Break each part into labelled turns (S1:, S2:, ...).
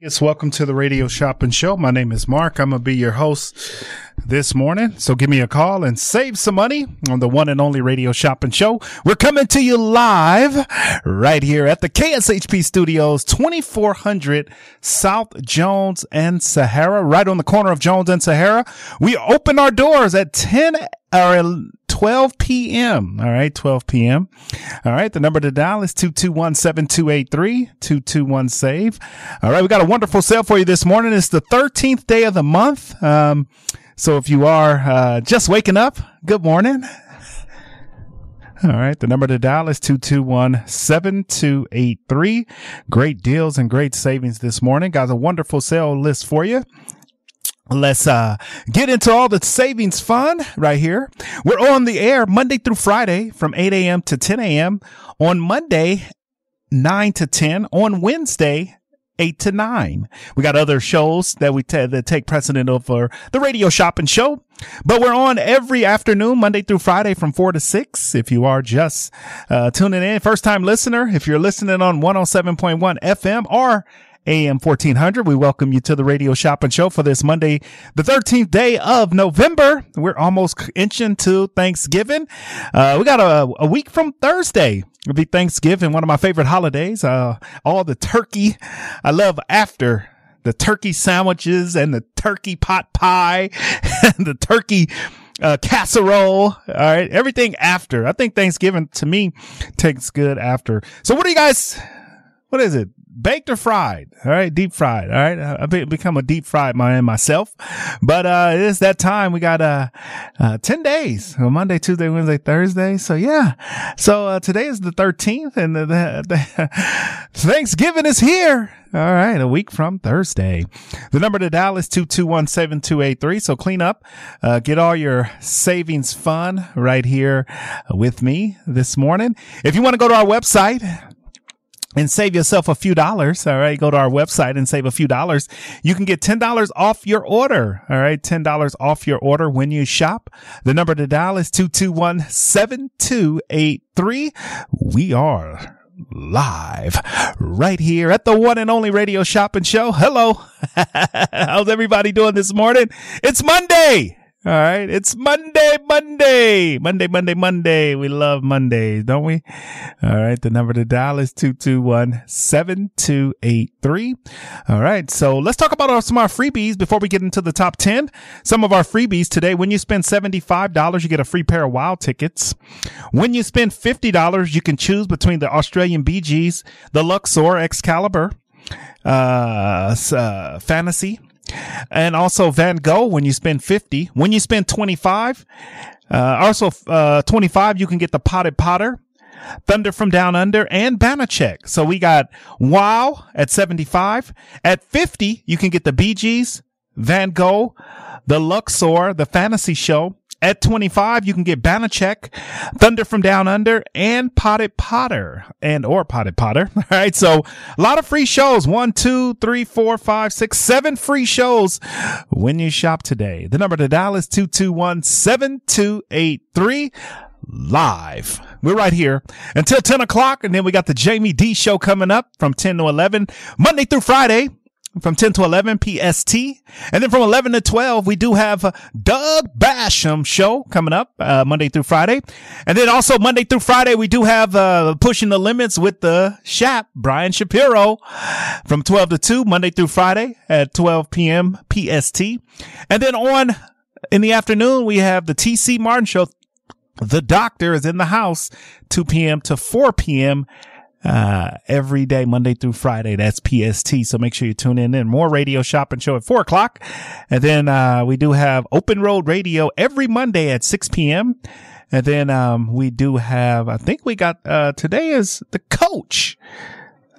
S1: Yes, welcome to the Radio Shopping Show. My name is Mark. I'm going to be your host this morning. So give me a call and save some money on the one and only Radio Shopping Show. We're coming to you live right here at the KSHP Studios, 2400 South Jones and Sahara, right on the corner of Jones and Sahara. We open our doors at 10 or 12 p.m. All right, 12 p.m. All right, the number to dial is 221-7283, 221-SAVE. All right, we got a wonderful sale for you this morning. It's the 13th day of the month. Um, so if you are uh, just waking up, good morning. All right. The number to dial is 221-7283. Great deals and great savings this morning. Got a wonderful sale list for you. Let's uh get into all the savings fun right here. We're on the air Monday through Friday from 8 a.m. to 10 a.m. On Monday, 9 to 10. On Wednesday, 8 to 9. We got other shows that we t- that take precedent over the radio shopping show, but we're on every afternoon, Monday through Friday from 4 to 6. If you are just uh, tuning in, first time listener, if you're listening on 107.1 FM or AM 1400. We welcome you to the radio shopping show for this Monday, the 13th day of November. We're almost inching to Thanksgiving. Uh, we got a, a week from Thursday. It'll be Thanksgiving, one of my favorite holidays. Uh, all the turkey. I love after the turkey sandwiches and the turkey pot pie and the turkey uh, casserole. All right. Everything after. I think Thanksgiving to me takes good after. So what do you guys, what is it? baked or fried. All right. Deep fried. All right. I be, become a deep fried man myself, but, uh, it is that time. We got, uh, uh 10 days Monday, Tuesday, Wednesday, Thursday. So yeah. So, uh, today is the 13th and the, the, the Thanksgiving is here. All right. A week from Thursday. The number to dial is 221-7283. So clean up, uh, get all your savings fun right here with me this morning. If you want to go to our website, and save yourself a few dollars. All right. Go to our website and save a few dollars. You can get $10 off your order. All right. $10 off your order when you shop. The number to dial is 221-7283. We are live right here at the one and only radio shopping show. Hello. How's everybody doing this morning? It's Monday. All right. It's Monday, Monday, Monday, Monday, Monday. We love Mondays, don't we? All right. The number to dial is 221-7283. All right. So let's talk about our, some of our freebies before we get into the top 10. Some of our freebies today. When you spend $75, you get a free pair of wild tickets. When you spend $50, you can choose between the Australian Bee Gees, the Luxor Excalibur, uh, uh fantasy, and also Van Gogh when you spend 50. When you spend 25, uh, also, uh, 25, you can get the Potted Potter, Thunder from Down Under, and Banachek. So we got Wow at 75. At 50, you can get the Bee Gees, Van Gogh, the Luxor, the Fantasy Show, at 25, you can get Banachek, Thunder from Down Under, and Potted Potter, and or Potted Potter. All right. So a lot of free shows. One, two, three, four, five, six, seven free shows when you shop today. The number to dial is 221-7283 live. We're right here until 10 o'clock. And then we got the Jamie D show coming up from 10 to 11, Monday through Friday. From 10 to 11 PST. And then from 11 to 12, we do have Doug Basham show coming up, uh, Monday through Friday. And then also Monday through Friday, we do have, uh, pushing the limits with the Shap, Brian Shapiro from 12 to 2, Monday through Friday at 12 p.m. PST. And then on in the afternoon, we have the TC Martin show. The doctor is in the house 2 p.m. to 4 p.m uh, every day, Monday through Friday. That's PST. So make sure you tune in. And more radio shopping show at four o'clock. And then, uh, we do have open road radio every Monday at 6 p.m. And then, um, we do have, I think we got, uh, today is the coach.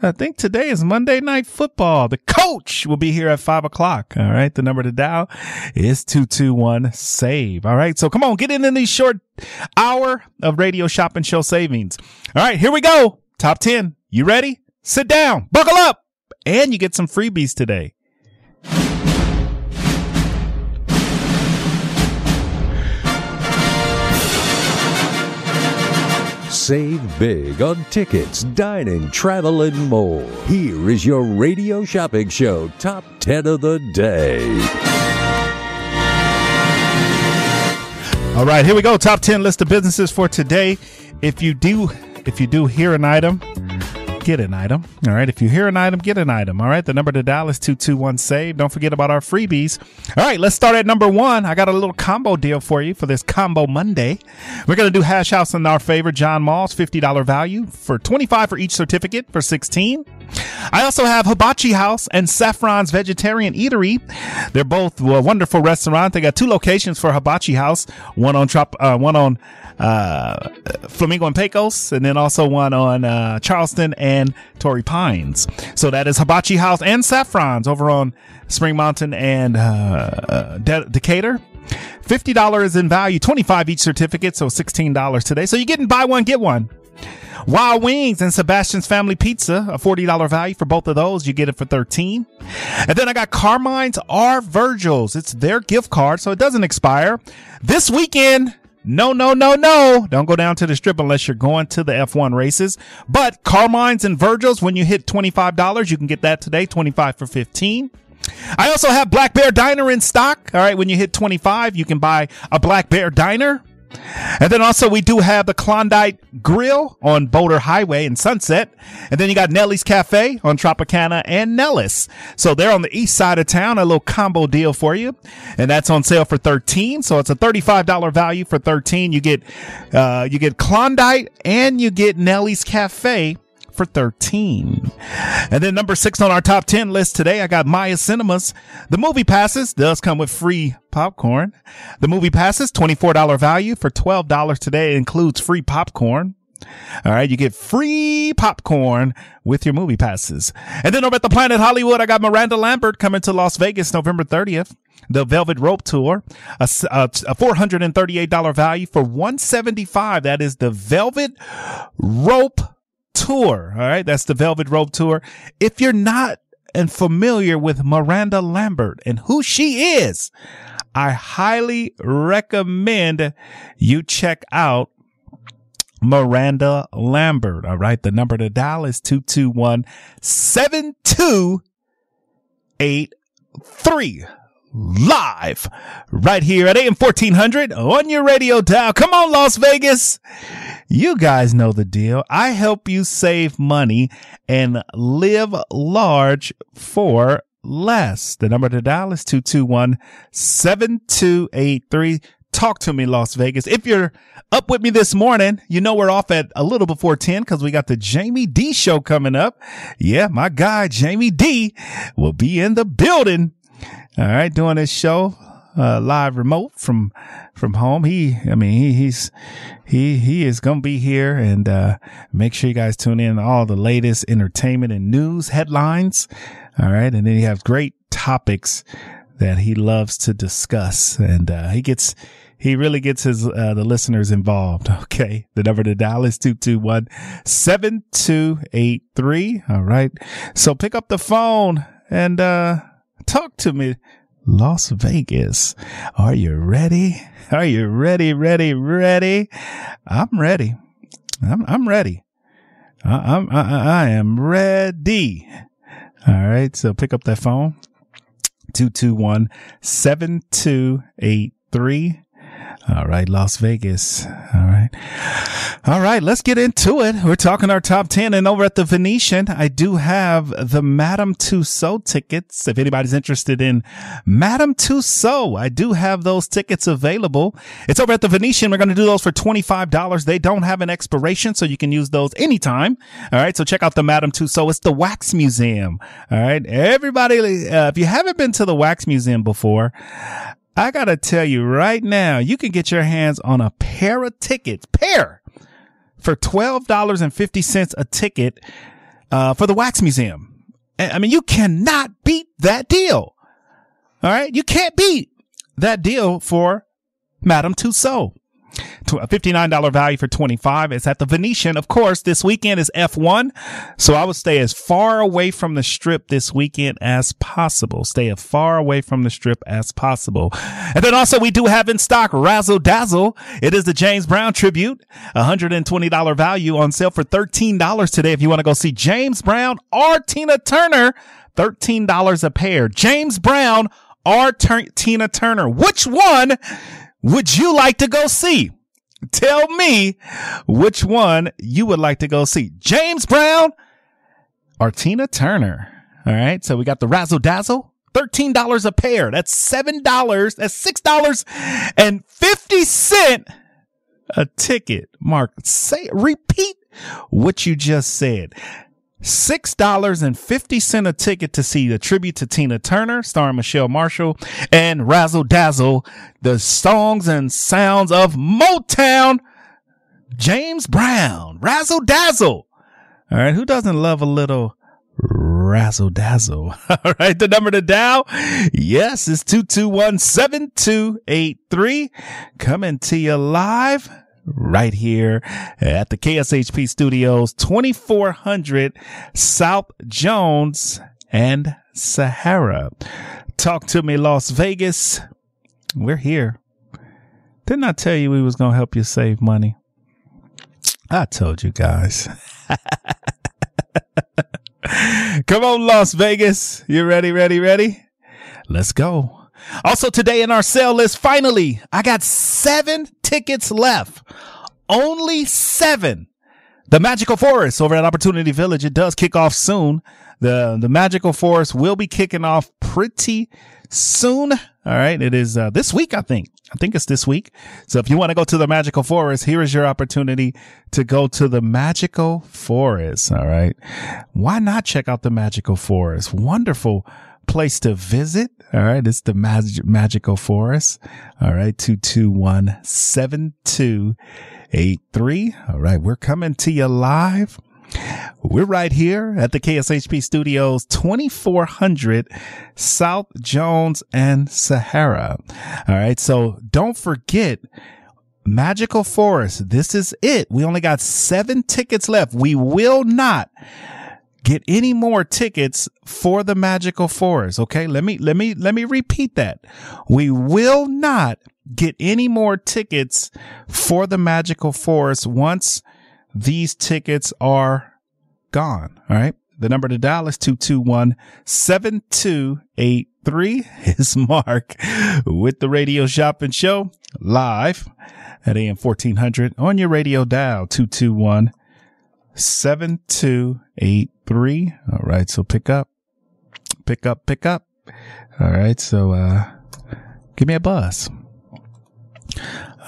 S1: I think today is Monday night football. The coach will be here at five o'clock. All right. The number to dial is 221 save. All right. So come on, get in in these short hour of radio shopping show savings. All right. Here we go. Top 10. You ready? Sit down, buckle up, and you get some freebies today.
S2: Save big on tickets, dining, travel, and more. Here is your radio shopping show top 10 of the day.
S1: All right, here we go. Top 10 list of businesses for today. If you do if you do hear an item, get an item. All right. If you hear an item, get an item. All right. The number to dial is 221 save. Don't forget about our freebies. All right. Let's start at number one. I got a little combo deal for you for this combo Monday. We're going to do hash house in our favor. John Mull's $50 value for 25 for each certificate for 16. I also have Hibachi House and Saffron's Vegetarian Eatery. They're both a wonderful restaurant. They got two locations for Hibachi House, one on Trop, uh, one on uh, Flamingo and Pecos, and then also one on uh, Charleston and Torrey Pines. So that is Hibachi House and Saffron's over on Spring Mountain and uh, uh De- Decatur. $50 in value, 25 each certificate, so $16 today. So you're getting buy one, get one. Wild Wings and Sebastian's Family Pizza, a $40 value for both of those. You get it for 13. And then I got Carmine's R Virgil's. It's their gift card, so it doesn't expire. This weekend, no, no, no, no. Don't go down to the strip unless you're going to the F1 races. But Carmine's and Virgil's, when you hit $25, you can get that today, 25 for 15. I also have Black Bear Diner in stock. All right. When you hit 25, you can buy a Black Bear Diner. And then also we do have the Klondike Grill on Boulder Highway in Sunset. And then you got Nellie's Cafe on Tropicana and Nellis. So they're on the east side of town, a little combo deal for you. And that's on sale for 13. So it's a $35 value for 13. You get, uh, you get Klondike and you get Nellie's Cafe for 13. And then number six on our top 10 list today, I got Maya Cinemas. The movie passes does come with free popcorn. The movie passes, $24 value for $12 today. Includes free popcorn. All right. You get free popcorn with your movie passes. And then over at the Planet Hollywood, I got Miranda Lambert coming to Las Vegas November 30th. The Velvet Rope Tour, a $438 value for 175. That is the Velvet Rope tour. All right. That's the Velvet Rope tour. If you're not and familiar with Miranda Lambert and who she is, I highly recommend you check out Miranda Lambert. All right. The number to dial is 221 7283 live right here at AM 1400 on your radio dial. Come on, Las Vegas. You guys know the deal. I help you save money and live large for less. The number to dial is 221 7283. Talk to me, Las Vegas. If you're up with me this morning, you know we're off at a little before 10 because we got the Jamie D show coming up. Yeah, my guy, Jamie D will be in the building all right, doing this show uh, live remote from from home. He, I mean, he, he's he he is gonna be here, and uh, make sure you guys tune in all the latest entertainment and news headlines. All right, and then he has great topics that he loves to discuss, and uh, he gets he really gets his uh, the listeners involved. Okay, the number to dial is two two one seven two eight three. All right, so pick up the phone and uh Talk to me. Las Vegas. Are you ready? Are you ready? Ready? Ready? I'm ready. I'm, I'm ready. I, I'm, I, I am ready. All right. So pick up that phone. 221 7283. All right, Las Vegas. All right. All right, let's get into it. We're talking our top 10 and over at the Venetian, I do have the Madame Tussauds tickets. If anybody's interested in Madame Tussauds, I do have those tickets available. It's over at the Venetian. We're going to do those for $25. They don't have an expiration, so you can use those anytime. All right. So check out the Madame Tussauds. It's the Wax Museum. All right. Everybody, uh, if you haven't been to the Wax Museum before, I gotta tell you right now, you can get your hands on a pair of tickets, pair, for twelve dollars and fifty cents a ticket uh, for the Wax Museum. I mean, you cannot beat that deal. All right, you can't beat that deal for Madame Tussauds $59 value for 25. It's at the Venetian. Of course, this weekend is F1. So I would stay as far away from the strip this weekend as possible. Stay as far away from the strip as possible. And then also we do have in stock Razzle Dazzle. It is the James Brown tribute. $120 value on sale for $13 today. If you want to go see James Brown or Tina Turner, $13 a pair. James Brown or Tina Turner. Which one would you like to go see? Tell me which one you would like to go see. James Brown or Tina Turner. All right. So we got the Razzle Dazzle. $13 a pair. That's $7. That's $6.50 a ticket. Mark, say, repeat what you just said. $6.50 a ticket to see the tribute to Tina Turner, starring Michelle Marshall, and Razzle Dazzle, the songs and sounds of Motown, James Brown, Razzle Dazzle. All right. Who doesn't love a little razzle dazzle? All right. The number to dial. Yes, it's 221 7283 coming to you live right here at the KSHP studios, 2400 South Jones and Sahara. Talk to me, Las Vegas. We're here. Didn't I tell you we was going to help you save money? I told you guys. Come on, Las Vegas. You ready, ready, ready? Let's go. Also today in our sale list, finally, I got seven tickets left. Only seven. The Magical Forest over at Opportunity Village. It does kick off soon. The, the Magical Forest will be kicking off pretty soon. All right. It is, uh, this week, I think. I think it's this week. So if you want to go to the Magical Forest, here is your opportunity to go to the Magical Forest. All right. Why not check out the Magical Forest? Wonderful place to visit. All right. It's the Mag- Magical Forest. All right. 221 7283. All right. We're coming to you live. We're right here at the KSHP studios, 2400 South Jones and Sahara. All right. So don't forget Magical Forest. This is it. We only got seven tickets left. We will not get any more tickets for the magical forest. Okay. Let me, let me, let me repeat that. We will not get any more tickets for the magical forest once these tickets are gone. All right. The number to dial is 221 7283 is Mark with the radio shopping show live at AM 1400 on your radio dial 221 7283. All right. So pick up, pick up, pick up. All right. So, uh, give me a buzz.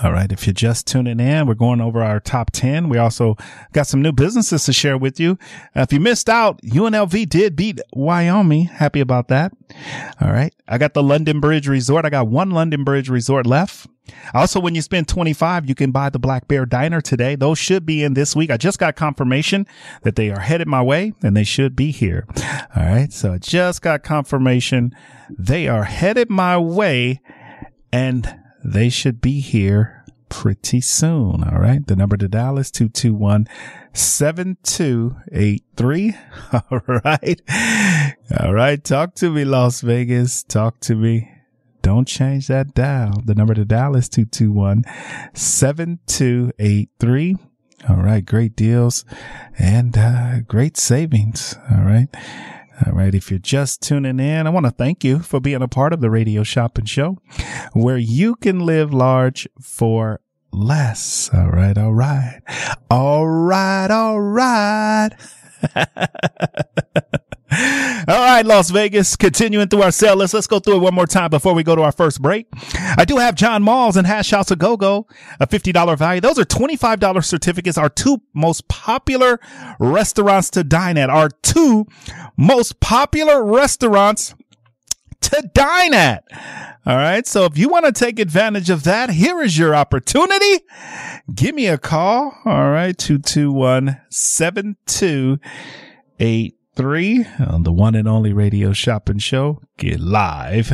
S1: All right. If you're just tuning in, we're going over our top 10. We also got some new businesses to share with you. If you missed out, UNLV did beat Wyoming. Happy about that. All right. I got the London Bridge Resort. I got one London Bridge Resort left. Also, when you spend 25, you can buy the Black Bear Diner today. Those should be in this week. I just got confirmation that they are headed my way and they should be here. All right. So I just got confirmation they are headed my way and they should be here pretty soon. All right. The number to dial is 221 7283. All right. All right. Talk to me, Las Vegas. Talk to me. Don't change that dial. The number to dial is 221 7283. All right. Great deals and uh, great savings. All right. All right. If you're just tuning in, I want to thank you for being a part of the radio shopping show where you can live large for less. All right. All right. All right. All right. All right, Las Vegas, continuing through our sale list. Let's go through it one more time before we go to our first break. I do have John Mull's and Hash House a Go Go, a $50 value. Those are $25 certificates. Our two most popular restaurants to dine at. Our two most popular restaurants to dine at. All right. So if you want to take advantage of that, here is your opportunity. Give me a call. All right. 221 7283 on the one and only radio shopping show. Get live.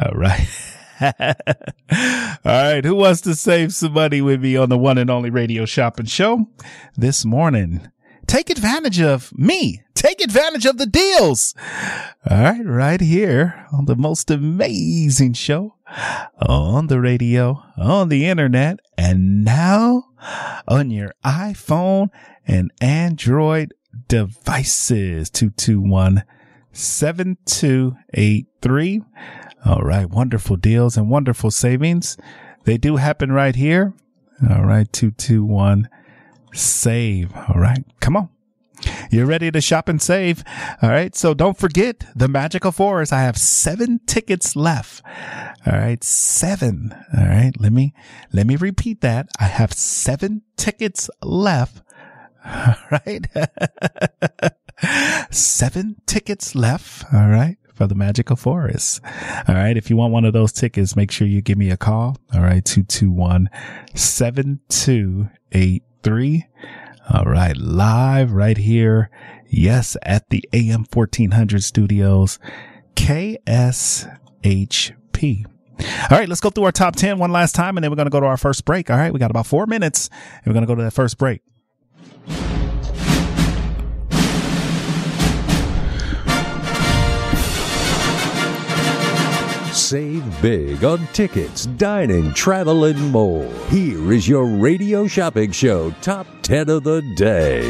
S1: All right. All right. Who wants to save some money with me on the one and only radio shopping show this morning? Take advantage of me. Take advantage of the deals. All right. Right here on the most amazing show on the radio, on the internet, and now on your iPhone and Android devices. 221 7283. All right. Wonderful deals and wonderful savings. They do happen right here. All right. 221 save. All right. Come on. You're ready to shop and save. All right. So don't forget the magical forest. I have seven tickets left. All right. Seven. All right. Let me, let me repeat that. I have seven tickets left. All right. seven tickets left. All right. For the magical forest. All right. If you want one of those tickets, make sure you give me a call. All right. 221 7283. All right. Live right here. Yes. At the AM 1400 studios. KSHP. All right. Let's go through our top 10 one last time and then we're going to go to our first break. All right. We got about four minutes and we're going to go to that first break.
S2: Save big on tickets, dining, travel, and more. Here is your radio shopping show top 10 of the day.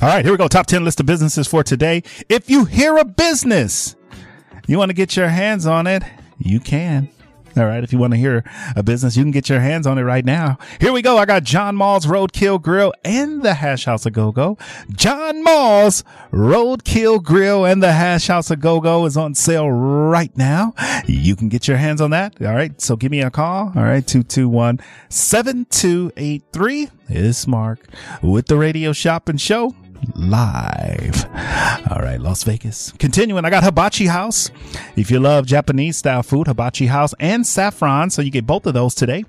S1: All right, here we go. Top 10 list of businesses for today. If you hear a business, you want to get your hands on it, you can. All right. If you want to hear a business, you can get your hands on it right now. Here we go. I got John Mull's Roadkill Grill and the Hash House of Go Go. John Mull's Roadkill Grill and the Hash House of Go Go is on sale right now. You can get your hands on that. All right. So give me a call. All right. 221 7283 is Mark with the Radio Shopping Show live. All right, Las Vegas. Continuing, I got Hibachi House. If you love Japanese style food, Hibachi House and Saffron, so you get both of those today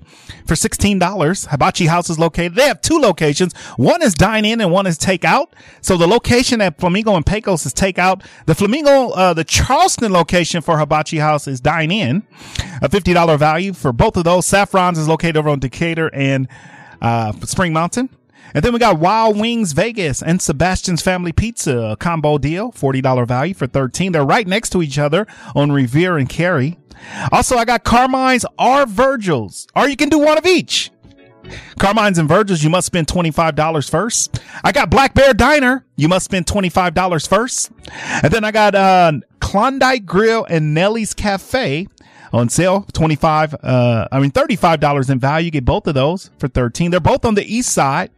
S1: for $16. Hibachi House is located. They have two locations. One is dine in and one is take out. So the location at Flamingo and Pecos is take out. The Flamingo, uh, the Charleston location for Hibachi House is dine in. A $50 value for both of those. Saffron's is located over on Decatur and uh, Spring Mountain. And then we got Wild Wings Vegas and Sebastian's Family Pizza combo deal, $40 value for 13. They're right next to each other on Revere and Carey. Also, I got Carmine's or Virgil's, or you can do one of each. Carmine's and Virgil's, you must spend $25 first. I got Black Bear Diner. You must spend $25 first. And then I got, uh, Klondike Grill and Nelly's Cafe on sale 25 uh i mean $35 in value you get both of those for 13 they're both on the east side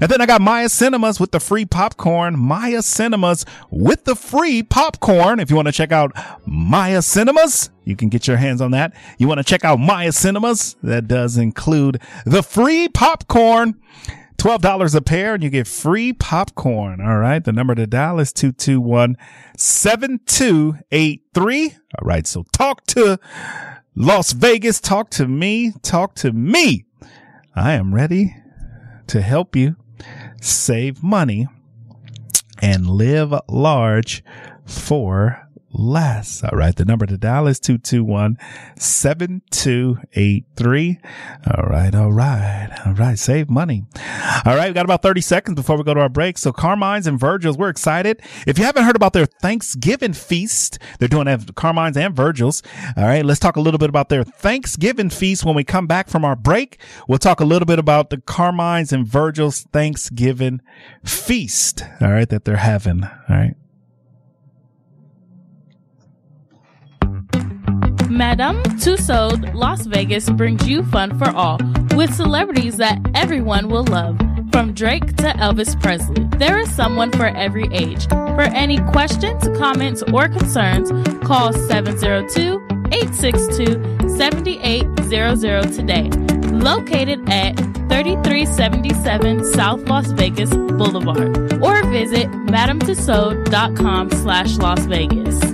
S1: and then I got Maya Cinemas with the free popcorn. Maya Cinemas with the free popcorn. If you want to check out Maya Cinemas, you can get your hands on that. You want to check out Maya Cinemas? That does include the free popcorn. $12 a pair and you get free popcorn. All right. The number to dial is 221 7283. All right. So talk to Las Vegas. Talk to me. Talk to me. I am ready to help you save money and live large for less. All right. The number to dial is 221 7283. All right. All right. All right. Save money. All right. We got about 30 seconds before we go to our break. So Carmine's and Virgil's, we're excited. If you haven't heard about their Thanksgiving feast, they're doing it Carmine's and Virgil's. All right. Let's talk a little bit about their Thanksgiving feast when we come back from our break. We'll talk a little bit about the Carmine's and Virgil's Thanksgiving feast. All right. That they're having. All right.
S3: Madame Tussauds Las Vegas brings you fun for all with celebrities that everyone will love. From Drake to Elvis Presley, there is someone for every age. For any questions, comments, or concerns, call 702 862 7800 today. Located at 3377 South Las Vegas Boulevard or visit MadameTussauds.com slash Las Vegas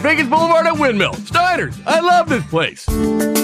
S4: Vegas Boulevard at Windmill. Steiner's, I love this place.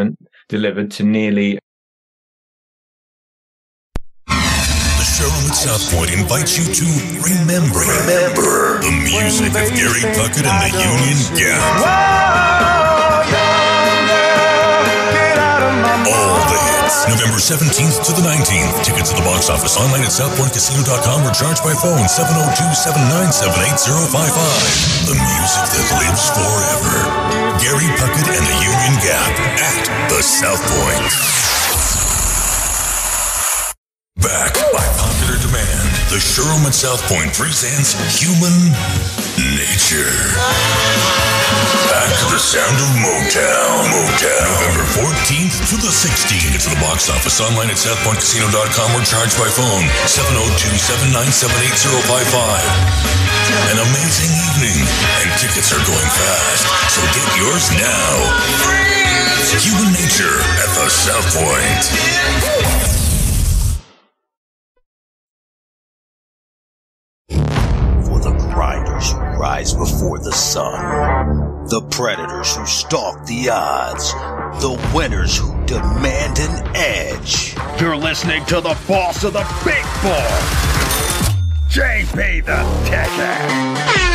S5: delivered to nearly
S6: The showroom at South Point invites you to remember, remember the music of Gary Puckett and the Union Gap. All the hits. November 17th to the 19th. Tickets at the box office online at southpointcasino.com or charged by phone 702-797-8055. The music that lives forever. Gary Puckett and the Union Gap at the South Point. Back by the showroom at South Point presents Human Nature. Back to the sound of Motown. Motown. November 14th to the 16th. Tickets to the box office online at southpointcasino.com or charged by phone 702-797-8055. An amazing evening, and tickets are going fast, so get yours now. Human Nature at the South Point.
S7: The predators who stalk the odds, the winners who demand an edge.
S8: You're listening to the boss of the big ball, JP the Ticket.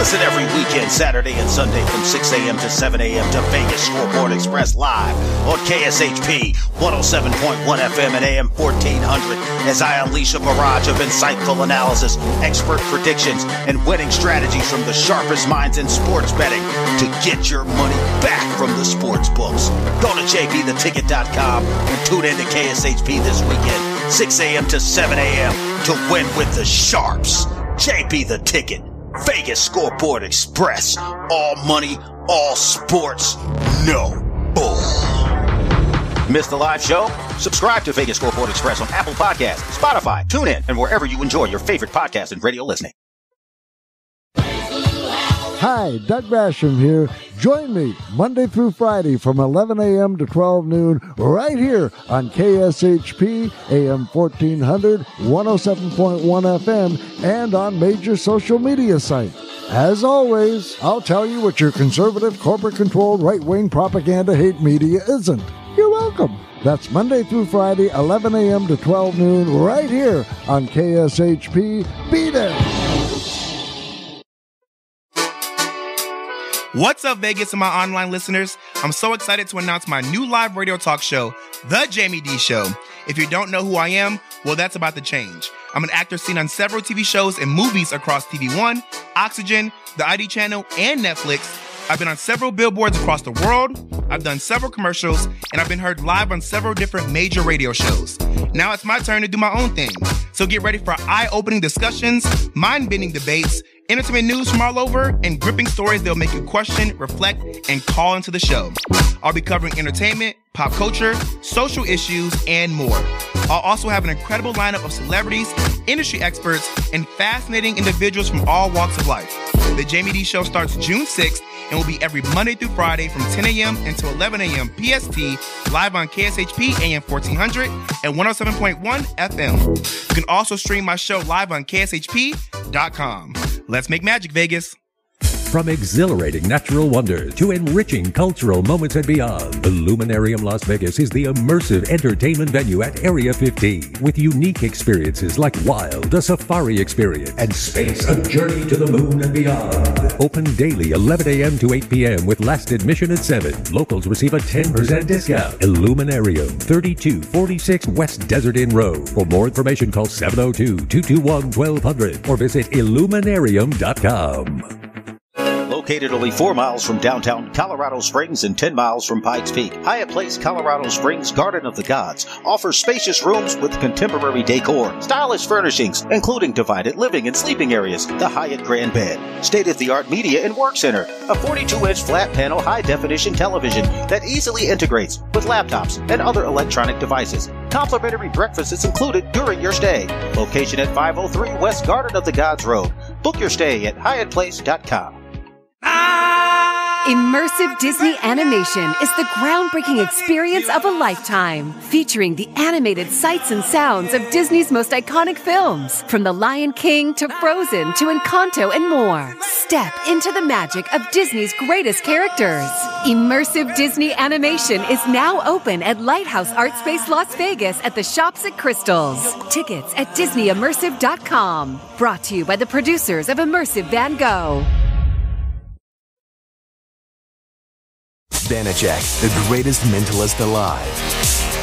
S7: Listen every weekend, Saturday and Sunday from 6 a.m. to 7 a.m. to Vegas Scoreboard Express live on KSHP 107.1 FM and AM 1400 as I unleash a barrage of insightful analysis, expert predictions, and winning strategies from the sharpest minds in sports betting to get your money back from the sports books. Go to jptheticket.com and tune in to KSHP this weekend, 6 a.m. to 7 a.m. to win with the Sharps. JP the Ticket. Vegas Scoreboard Express. All money, all sports, no bull. Miss the live show? Subscribe to Vegas Scoreboard Express on Apple Podcasts, Spotify, TuneIn, and wherever you enjoy your favorite podcast and radio listening.
S9: Hi, Doug Basham here. Join me Monday through Friday from 11 a.m. to 12 noon right here on KSHP AM 1400, 107.1 FM, and on major social media sites. As always, I'll tell you what your conservative, corporate controlled, right wing propaganda hate media isn't. You're welcome. That's Monday through Friday, 11 a.m. to 12 noon, right here on KSHP. Be there.
S10: What's up, Vegas and my online listeners? I'm so excited to announce my new live radio talk show, The Jamie D Show. If you don't know who I am, well, that's about to change. I'm an actor seen on several TV shows and movies across TV One, Oxygen, the ID channel, and Netflix. I've been on several billboards across the world. I've done several commercials, and I've been heard live on several different major radio shows. Now it's my turn to do my own thing. So get ready for eye opening discussions, mind bending debates, entertainment news from all over, and gripping stories that'll make you question, reflect, and call into the show. I'll be covering entertainment, pop culture, social issues, and more. I'll also have an incredible lineup of celebrities, industry experts, and fascinating individuals from all walks of life. The Jamie D Show starts June 6th and will be every Monday through Friday from 10 a.m. until 11 a.m. PST, live on KSHP AM 1400 and 107.1 FM. You can also stream my show live on KSHP.com. Let's make magic, Vegas.
S2: From exhilarating natural wonders to enriching cultural moments and beyond, the Illuminarium Las Vegas is the immersive entertainment venue at Area 15 with unique experiences like Wild, a safari experience, and Space, a journey to the moon and beyond. Open daily 11 a.m. to 8 p.m. with last admission at 7. Locals receive a 10% discount. Illuminarium, 3246 West Desert Inn Road. For more information, call 702-221-1200 or visit illuminarium.com.
S7: Located only four miles from downtown Colorado Springs and 10 miles from Pikes Peak, Hyatt Place Colorado Springs Garden of the Gods offers spacious rooms with contemporary decor, stylish furnishings, including divided living and sleeping areas, the Hyatt Grand Bed, state of the art media and work center, a 42 inch flat panel high definition television that easily integrates with laptops and other electronic devices. Complimentary breakfast is included during your stay. Location at 503 West Garden of the Gods Road. Book your stay at hyattplace.com.
S11: Immersive Disney animation is the groundbreaking experience of a lifetime, featuring the animated sights and sounds of Disney's most iconic films, from The Lion King to Frozen to Encanto and more. Step into the magic of Disney's greatest characters. Immersive Disney animation is now open at Lighthouse Art Space Las Vegas at the Shops at Crystals. Tickets at DisneyImmersive.com. Brought to you by the producers of Immersive Van Gogh.
S12: Banachek, the greatest mentalist alive.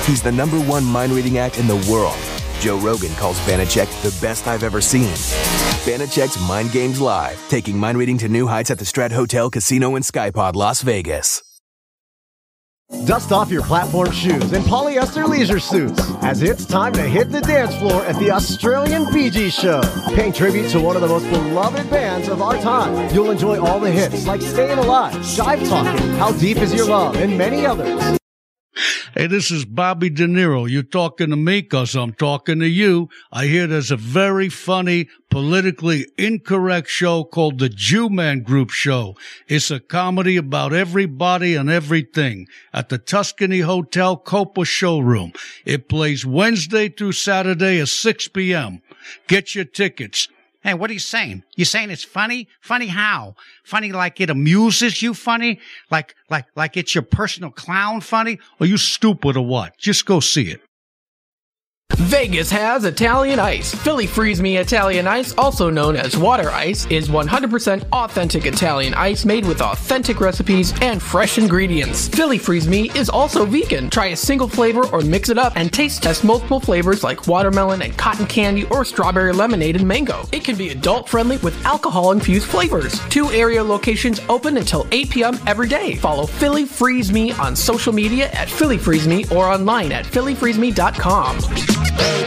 S12: He's the number one mind reading act in the world. Joe Rogan calls Banachek the best I've ever seen. Banachek's Mind Games Live, taking mind reading to new heights at the Strat Hotel, Casino, and Skypod, Las Vegas.
S13: Dust off your platform shoes and polyester leisure suits, as it's time to hit the dance floor at the Australian Bee Gees Show. Paying tribute to one of the most beloved bands of our time, you'll enjoy all the hits like Staying Alive, Jive Talking, How Deep Is Your Love, and many others.
S14: Hey, this is Bobby De Niro. You talking to me because I'm talking to you. I hear there's a very funny, politically incorrect show called The Jew Man Group Show. It's a comedy about everybody and everything at the Tuscany Hotel Copa Showroom. It plays Wednesday through Saturday at 6 p.m. Get your tickets.
S15: Hey, what are you saying? You're saying it's funny? Funny how? Funny like it amuses you funny? Like, like, like it's your personal clown funny?
S14: Are you stupid or what? Just go see it.
S16: Vegas has Italian Ice. Philly Freeze Me Italian Ice, also known as water ice, is 100% authentic Italian ice made with authentic recipes and fresh ingredients. Philly Freeze Me is also vegan. Try a single flavor or mix it up and taste test multiple flavors like watermelon and cotton candy or strawberry lemonade and mango. It can be adult friendly with alcohol infused flavors. Two area locations open until 8 p.m. every day. Follow Philly Freeze Me on social media at Philly Freeze Me or online at phillyfreezeme.com.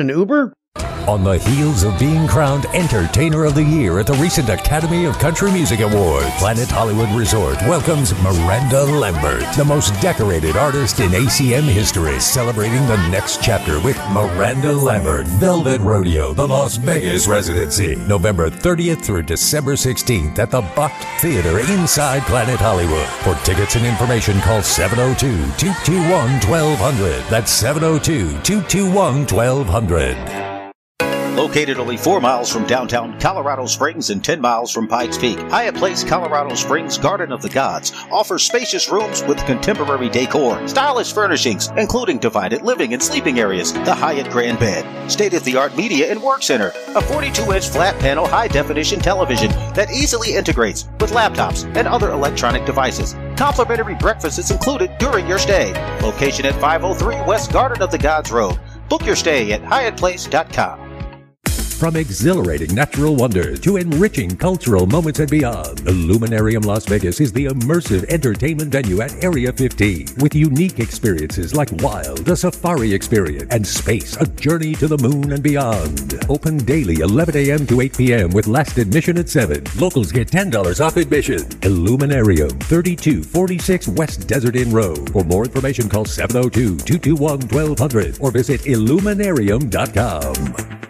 S17: an Uber?
S2: On the heels of being crowned Entertainer of the Year at the recent Academy of Country Music Awards, Planet Hollywood Resort welcomes Miranda Lambert, the most decorated artist in ACM history, celebrating the next chapter with Miranda Lambert, Velvet Rodeo, the Las Vegas residency, November 30th through December 16th at the Bakkt Theater inside Planet Hollywood. For tickets and information, call 702 221 1200. That's 702 221 1200.
S7: Located only four miles from downtown Colorado Springs and 10 miles from Pikes Peak, Hyatt Place Colorado Springs Garden of the Gods offers spacious rooms with contemporary decor, stylish furnishings, including divided living and sleeping areas, the Hyatt Grand Bed, state of the art media and work center, a 42 inch flat panel high definition television that easily integrates with laptops and other electronic devices. Complimentary breakfast is included during your stay. Location at 503 West Garden of the Gods Road. Book your stay at hyattplace.com.
S2: From exhilarating natural wonders to enriching cultural moments and beyond, Illuminarium Las Vegas is the immersive entertainment venue at Area 15 with unique experiences like Wild, a safari experience, and Space, a journey to the moon and beyond. Open daily 11 a.m. to 8 p.m. with last admission at 7. Locals get $10 off admission. Illuminarium, 3246 West Desert Inn Road. For more information, call 702 221 1200 or visit Illuminarium.com.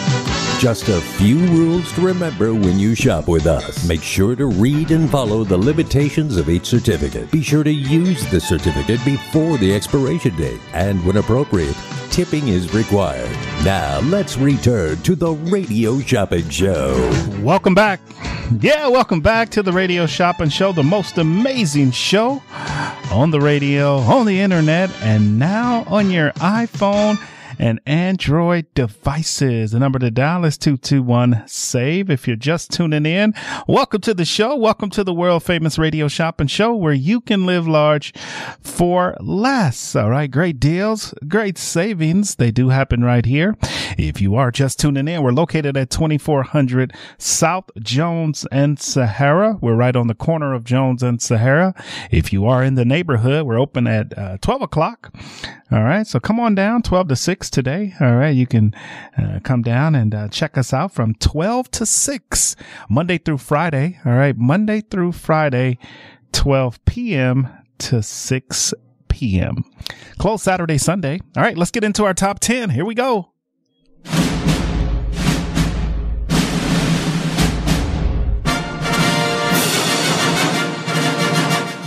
S2: Just a few rules to remember when you shop with us. Make sure to read and follow the limitations of each certificate. Be sure to use the certificate before the expiration date. And when appropriate, tipping is required. Now, let's return to the Radio Shopping Show.
S1: Welcome back. Yeah, welcome back to the Radio Shopping Show, the most amazing show on the radio, on the internet, and now on your iPhone and Android devices. The number to dial is 221 SAVE. If you're just tuning in, welcome to the show. Welcome to the world famous radio shopping show where you can live large for less. All right. Great deals, great savings. They do happen right here. If you are just tuning in, we're located at 2400 South Jones and Sahara. We're right on the corner of Jones and Sahara. If you are in the neighborhood, we're open at uh, 12 o'clock. All right. So come on down 12 to 6 today. All right. You can uh, come down and uh, check us out from 12 to 6, Monday through Friday. All right. Monday through Friday, 12 p.m. to 6 p.m. Close Saturday, Sunday. All right. Let's get into our top 10. Here we go.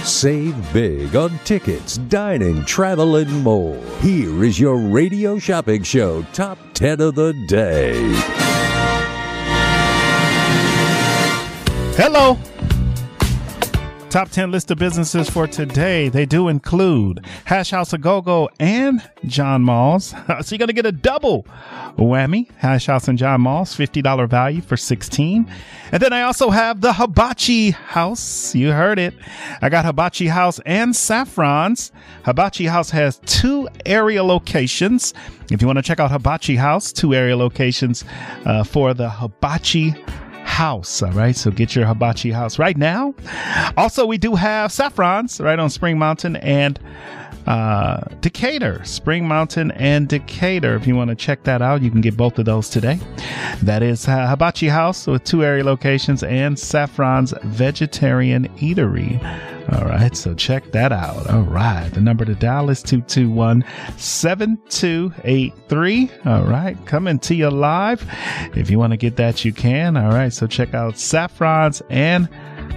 S2: Save big on tickets, dining, travel, and more. Here is your radio shopping show top 10 of the day.
S1: Hello. Top 10 list of businesses for today. They do include Hash House A Go Go and John Mull's. so you're going to get a double whammy. Hash House and John Mull's, $50 value for 16 And then I also have the Hibachi House. You heard it. I got Hibachi House and Saffrons. Hibachi House has two area locations. If you want to check out Hibachi House, two area locations uh, for the Hibachi house. All right. So get your hibachi house right now. Also, we do have saffrons right on Spring Mountain and uh, Decatur, Spring Mountain and Decatur. If you want to check that out, you can get both of those today. That is uh, Hibachi House with two area locations and Saffron's Vegetarian Eatery. All right, so check that out. All right, the number to dial is 221 7283. All right, coming to you live. If you want to get that, you can. All right, so check out Saffron's and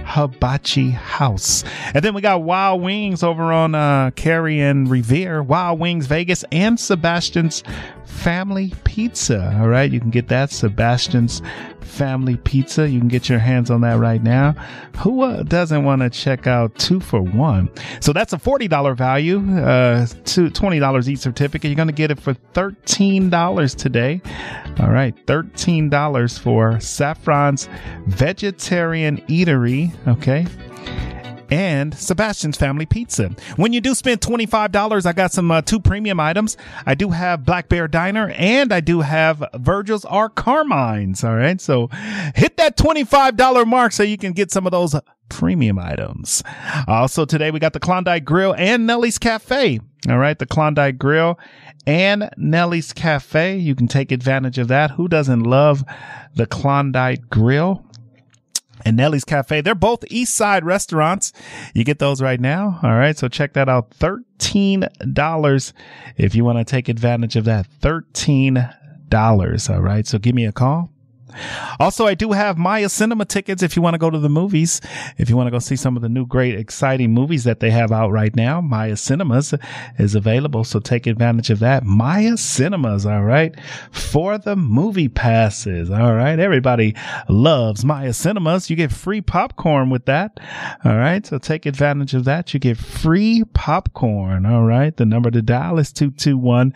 S1: Hibachi House. And then we got Wild Wings over on uh, Carey and Revere, Wild Wings Vegas, and Sebastian's Family Pizza. All right, you can get that Sebastian's Family Pizza. You can get your hands on that right now. Who uh, doesn't want to check out two for one? So that's a $40 value, uh, $20 each certificate. You're going to get it for $13 today. All right, $13 for Saffron's Vegetarian Eatery. Okay and Sebastian's Family Pizza. When you do spend $25, I got some uh, two premium items. I do have Black Bear Diner and I do have Virgil's R. Carmine's. All right. So hit that $25 mark so you can get some of those premium items. Also today we got the Klondike Grill and Nelly's Cafe. All right. The Klondike Grill and Nelly's Cafe. You can take advantage of that. Who doesn't love the Klondike Grill? And Nelly's Cafe. They're both East Side restaurants. You get those right now. All right. So check that out. $13 if you want to take advantage of that. $13. All right. So give me a call. Also, I do have Maya Cinema tickets if you want to go to the movies. If you want to go see some of the new great, exciting movies that they have out right now, Maya Cinemas is available. So take advantage of that. Maya Cinemas. All right. For the movie passes. All right. Everybody loves Maya Cinemas. You get free popcorn with that. All right. So take advantage of that. You get free popcorn. All right. The number to dial is 221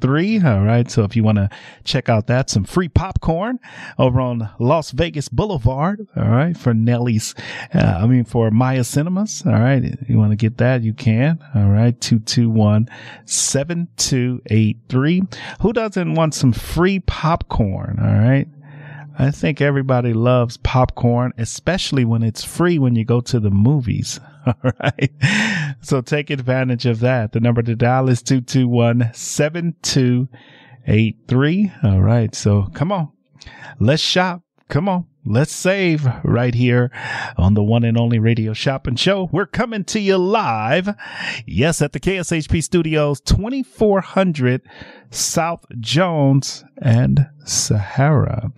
S1: 7283. All right. So if you want to check out that. Some free popcorn over on Las Vegas Boulevard. All right. For Nellie's, uh, I mean, for Maya Cinemas. All right. You want to get that? You can. All right. 221 7283. Who doesn't want some free popcorn? All right. I think everybody loves popcorn, especially when it's free when you go to the movies. All right. So take advantage of that. The number to dial is 221 7283. All right. So come on. Let's shop. Come on. Let's save right here on the one and only radio shopping show. We're coming to you live. Yes, at the KSHP studios, 2400 South Jones and Sahara.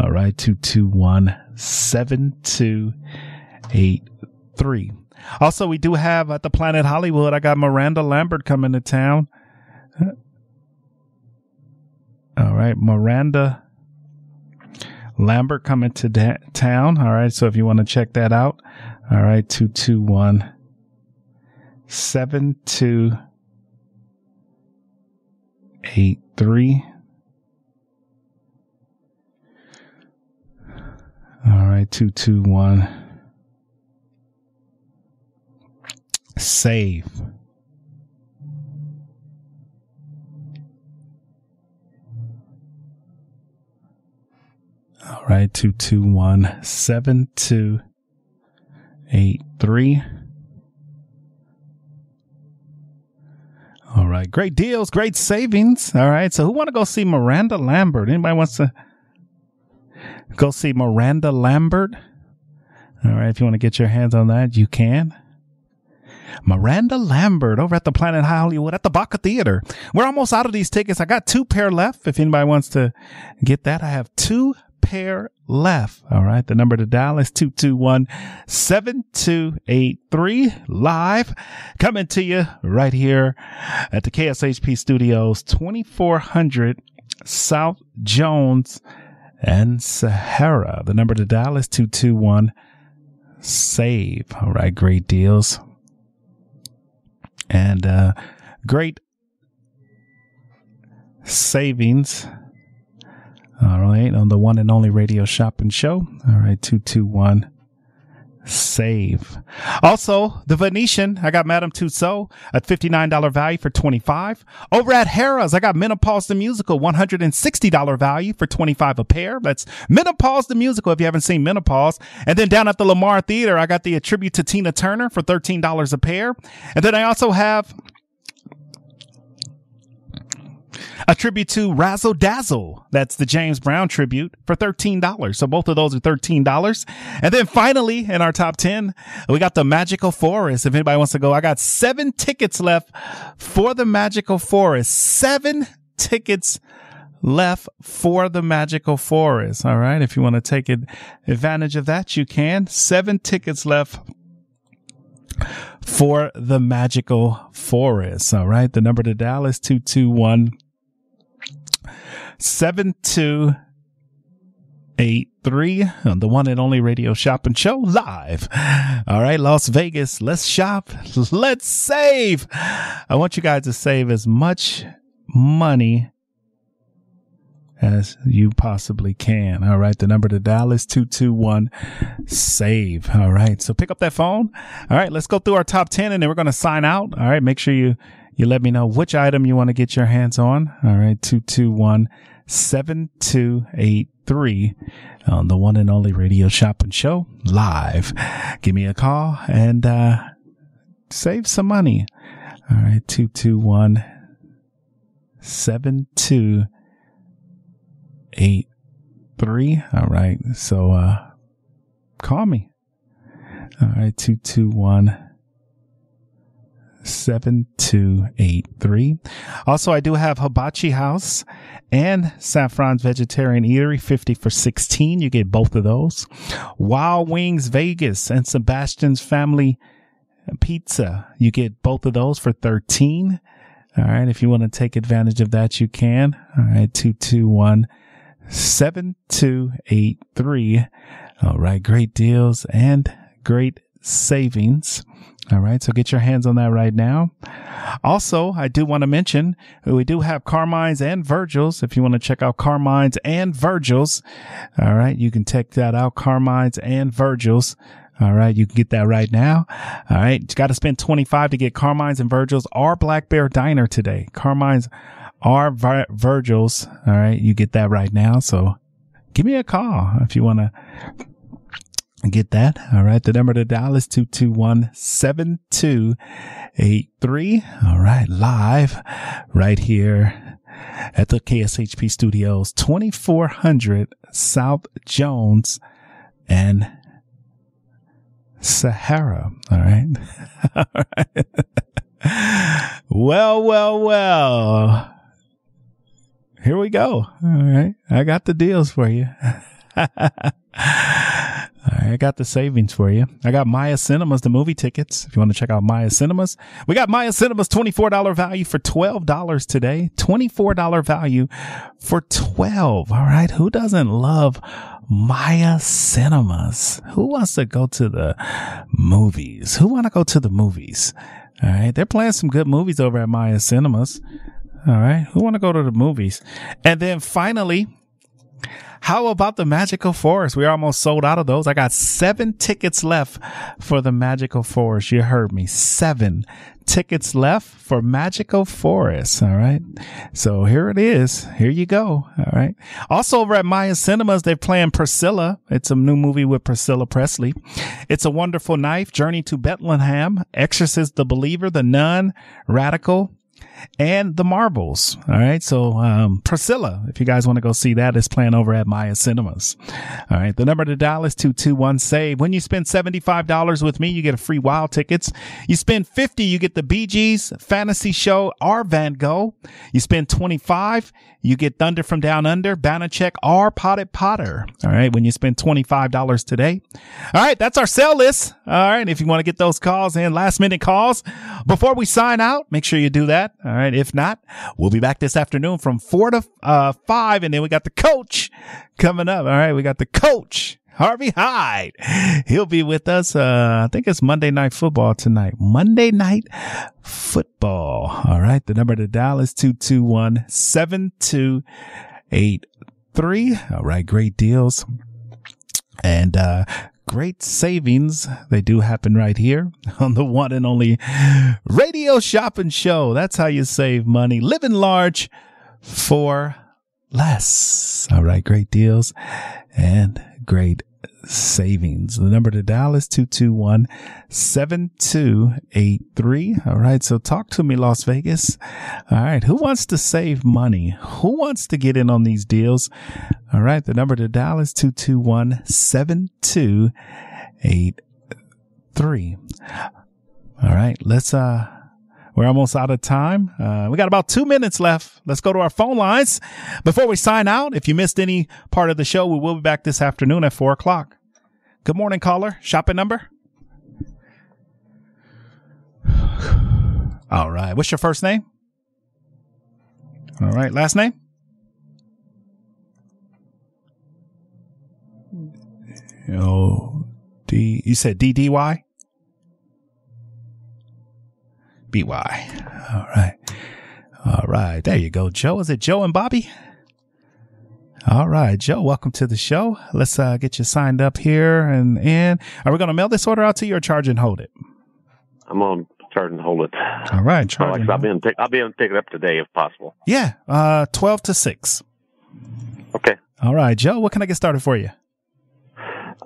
S1: All right. 221 7283. Also, we do have at the Planet Hollywood, I got Miranda Lambert coming to town. All right, Miranda Lambert coming to da- town. All right, so if you want to check that out, all right, 221 7283. All right, 221 save. All right, 221 7283. All right, great deals, great savings. All right, so who want to go see Miranda Lambert? Anybody wants to go see Miranda Lambert? All right, if you want to get your hands on that, you can. Miranda Lambert over at the Planet Hollywood at the Bakkt Theater. We're almost out of these tickets. I got two pair left. If anybody wants to get that, I have two pair left. All right. The number to dial is 221 7283 live coming to you right here at the KSHP studios, 2400 South Jones and Sahara. The number to dial is 221 save. All right. Great deals and uh, great savings. All right. On the one and only radio shopping show. All right. 221 save. Also, the Venetian, I got Madame Tussauds at $59 value for 25. Over at Harrah's, I got Menopause the Musical, $160 value for 25 a pair. That's Menopause the Musical if you haven't seen Menopause. And then down at the Lamar Theater, I got the tribute to Tina Turner for $13 a pair. And then I also have a tribute to Razzle Dazzle. That's the James Brown tribute for $13. So both of those are $13. And then finally in our top 10, we got the Magical Forest. If anybody wants to go, I got seven tickets left for the Magical Forest. Seven tickets left for the Magical Forest. All right. If you want to take advantage of that, you can. Seven tickets left for the Magical Forest. All right. The number to dial is 221- 7283 on the one and only radio shopping show live. All right, Las Vegas, let's shop, let's save. I want you guys to save as much money as you possibly can. All right. The number to dial is 221 save. All right. So pick up that phone. All right. Let's go through our top 10 and then we're going to sign out. All right. Make sure you, you let me know which item you want to get your hands on. All right. 221 7283 on the one and only radio shopping show live. Give me a call and, uh, save some money. All right. 221 7283. All right. So, uh, call me. All right. 221 7283. Also, I do have Hibachi House and Saffron's Vegetarian Eatery 50 for 16. You get both of those. Wild Wings Vegas and Sebastian's Family Pizza. You get both of those for 13. All right. If you want to take advantage of that, you can. All right. 221 7283. All right. Great deals and great savings. All right. So get your hands on that right now. Also, I do want to mention we do have Carmine's and Virgil's. If you want to check out Carmine's and Virgil's. All right. You can check that out. Carmine's and Virgil's. All right. You can get that right now. All right. You got to spend 25 to get Carmine's and Virgil's or Black Bear Diner today. Carmine's are Vir- Virgil's. All right. You get that right now. So give me a call if you want to Get that? All right. The number to dial is 221 7283. All right. Live right here at the KSHP studios, 2400 South Jones and Sahara. All right. All right. well, well, well. Here we go. All right. I got the deals for you. I got the savings for you. I got Maya Cinemas, the movie tickets. If you want to check out Maya Cinemas, we got Maya Cinemas $24 value for $12 today. $24 value for 12. All right. Who doesn't love Maya Cinemas? Who wants to go to the movies? Who want to go to the movies? All right. They're playing some good movies over at Maya Cinemas. All right. Who want to go to the movies? And then finally, how about the Magical Forest? We're almost sold out of those. I got seven tickets left for the Magical Forest. You heard me. Seven tickets left for Magical Forest. All right. So here it is. Here you go. All right. Also over at Maya Cinemas, they're playing Priscilla. It's a new movie with Priscilla Presley. It's a wonderful knife, Journey to Bethlehem, Exorcist, The Believer, The Nun, Radical, and the Marvels. All right. So, um, Priscilla, if you guys want to go see that, is playing over at Maya Cinemas. All right. The number to dial is 221 save. When you spend $75 with me, you get a free wild tickets. You spend 50, you get the Bee Gees Fantasy Show or Van Gogh. You spend 25, you get Thunder from Down Under, Banachek or Potted Potter. All right. When you spend $25 today. All right. That's our sale list. All right. If you want to get those calls and last minute calls before we sign out, make sure you do that. All right. If not, we'll be back this afternoon from four to uh, five. And then we got the coach coming up. All right. We got the coach Harvey Hyde. He'll be with us. Uh, I think it's Monday night football tonight. Monday night football. All right. The number to dial is 221 7283. All right. Great deals. And, uh, great savings. They do happen right here on the one and only radio shopping show. That's how you save money. Living large for less. All right. Great deals and great savings. The number to dial is 221 7283. All right. So talk to me, Las Vegas. All right. Who wants to save money? Who wants to get in on these deals? All right. The number to dial is 221 7283. All right. Let's, uh, we're almost out of time. Uh, we got about two minutes left. Let's go to our phone lines. Before we sign out, if you missed any part of the show, we will be back this afternoon at four o'clock. Good morning, caller. Shopping number? All right. What's your first name? All right. Last name? Oh, D. You said D D Y? B Y. All right. All right. There you go, Joe. Is it Joe and Bobby? All right, Joe, welcome to the show. Let's uh, get you signed up here and in. Are we going to mail this order out to you or charge and hold it?
S18: I'm on charge and hold it.
S1: All right, charge
S18: like,
S1: and
S18: I'll be in pick, I'll be able to pick it up today if possible.
S1: Yeah, uh, 12 to 6.
S18: Okay.
S1: All right, Joe, what can I get started for you?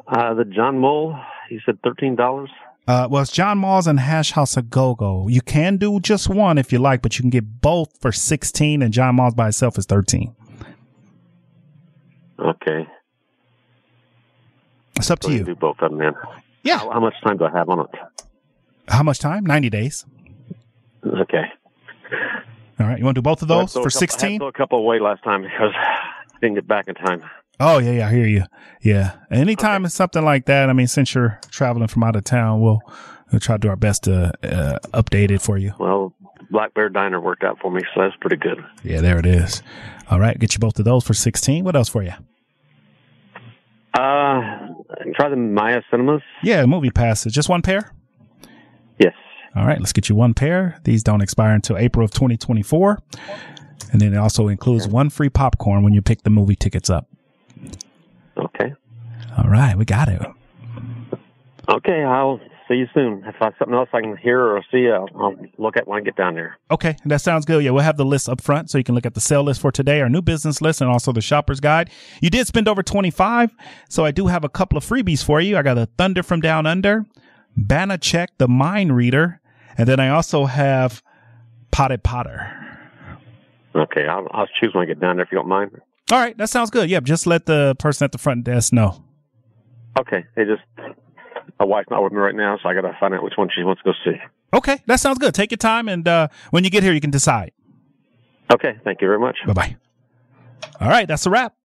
S18: Uh, the John Mull, he said thirteen dollars.
S1: Uh, well, it's John Mull's and Hash House of Go Go. You can do just one if you like, but you can get both for 16 and John Mull's by itself is 13.
S18: Okay.
S1: It's up to
S18: So
S1: you.
S18: Do both of them then.
S1: Yeah.
S18: How, how much time do I have on it?
S1: How much time? 90 days.
S18: Okay.
S1: All right. You want to do both of those
S18: to a
S1: for
S18: couple- I had to
S1: 16?
S18: throw a couple away last time because I didn't get back in time.
S1: Oh yeah, yeah, I hear you. Yeah. Anytime it's something like that, I mean, since you're traveling from out of town, we'll, we'll try to do our best to uh, update it for you.
S18: Well, Black Bear Diner worked out for me, so that's pretty good.
S1: Yeah, there it is. All right, get you both of those for 16. What else for you?
S18: Uh, try the Maya Cinemas.
S1: Yeah, movie passes. Just one pair?
S18: Yes.
S1: All right, let's get you one pair. These don't expire until April of 2024. And then it also includes one free popcorn when you pick the movie tickets up.
S18: Okay.
S1: All right, we got it.
S18: Okay, I'll see you soon. If I have something else I can hear or see, I'll, I'll look at when I get down there.
S1: Okay, that sounds good. Yeah, we'll have the list up front so you can look at the sale list for today, our new business list, and also the shopper's guide. You did spend over 25, so I do have a couple of freebies for you. I got a Thunder from Down Under, Banachek, the Mind Reader, and then I also have Potted Potter.
S18: Okay, I'll, I'll choose when I get down there if you don't mind.
S1: All right, that sounds good. Yep, just let the person at the front desk know.
S18: Okay, it just my wife's not with me right now, so I got to find out which one she wants to go see.
S1: Okay, that sounds good. Take your time, and uh, when you get here, you can decide.
S18: Okay, thank you very much.
S1: Bye bye. All right, that's a wrap.